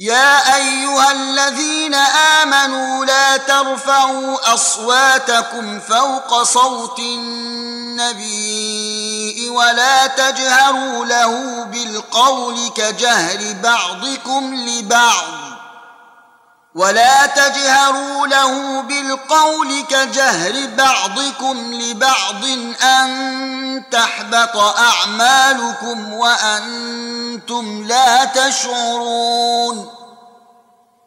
يا أيها الذين آمنوا لا ترفعوا أصواتكم فوق صوت النبي ولا تجهروا له بالقول كجهر بعضكم لبعض. ولا تجهروا له بالقول كجهر بعضكم لبعض أن تحبط أعمالكم وأنتم لا تشعرون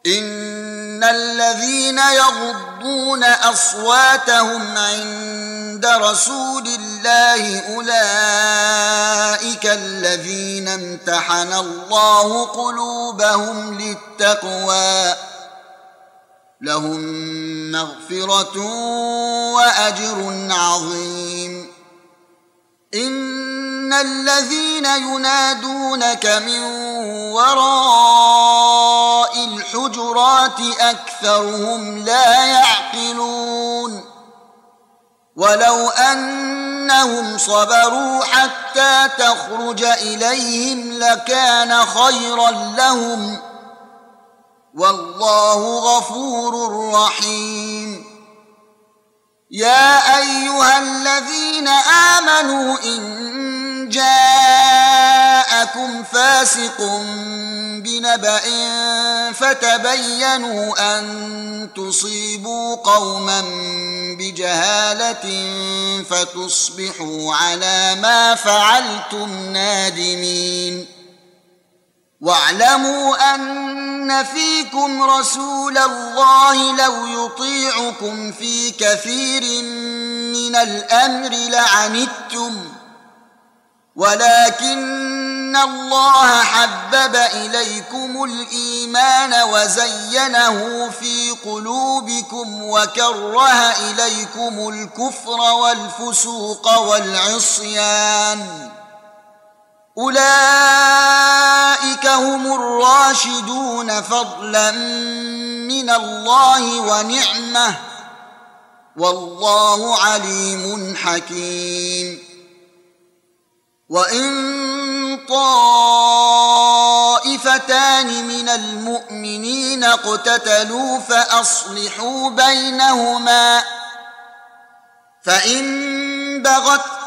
إن الذين يغضون أصواتهم عند رسول الله أولئك الذين امتحن الله قلوبهم للتقوى لهم مغفرة وأجر عظيم. إن الذين ينادونك من وراء الحجرات أكثرهم لا يعقلون. ولو أنهم صبروا حتى تخرج إليهم لكان خيرا لهم. والله غفور رحيم. يا أيها الذين آمنوا إن جاءكم فاسق بنبأ فتبينوا أن تصيبوا قوما بجهالة فتصبحوا على ما فعلتم نادمين. واعلموا أن فيكم رسول الله لو يطيعكم في كثير من الأمر لعنتم ولكن الله حبب إليكم الإيمان وزينه في قلوبكم وكره إليكم الكفر والفسوق والعصيان. أولئك هم الراشدون فضلا من الله ونعمة. والله عليم حكيم. وإن طائفتان من المؤمنين اقتتلوا فأصلحوا بينهما. فإن بغت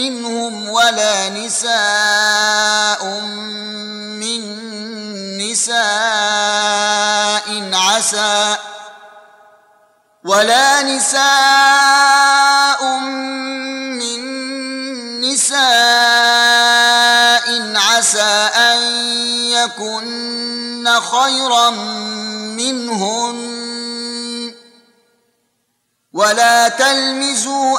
منهم ولا نساء من نساء عسى ولا نساء من نساء عسى أن يكن خيرا منهن. ولا تلمزوا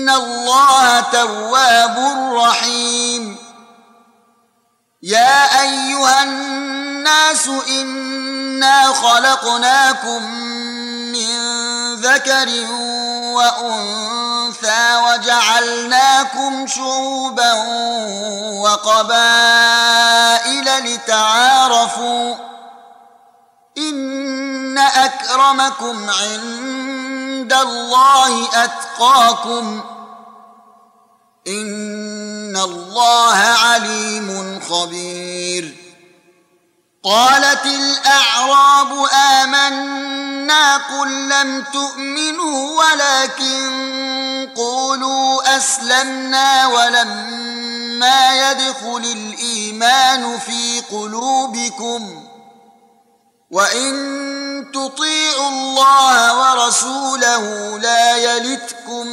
ان الله تواب رحيم يا ايها الناس انا خلقناكم من ذكر وانثى وجعلناكم شعوبا وقبائل لتعارفوا ان اكرمكم عند الله اتقاكم ان الله عليم خبير قالت الاعراب امنا قل لم تؤمنوا ولكن قولوا اسلمنا ولما يدخل الايمان في قلوبكم وان تطيعوا الله ورسوله لا يلتكم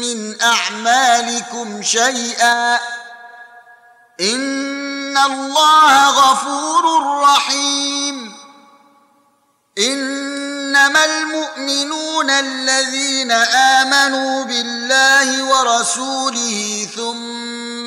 من اعمالكم شيئا ان الله غفور رحيم انما المؤمنون الذين امنوا بالله ورسوله ثم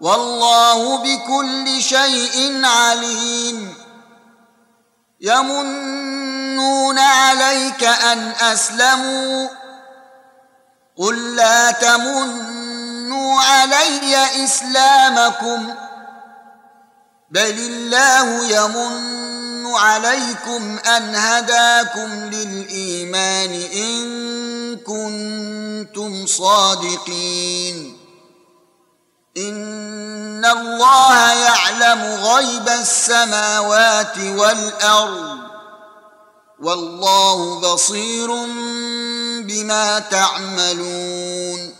والله بكل شيء عليم. يمنون عليك أن أسلموا. قل لا تمنوا علي إسلامكم. بل الله يمن عليكم أن هداكم للإيمان إن كنتم صادقين. إن الله يعلم غيب السماوات والأرض والله بصير بما تعملون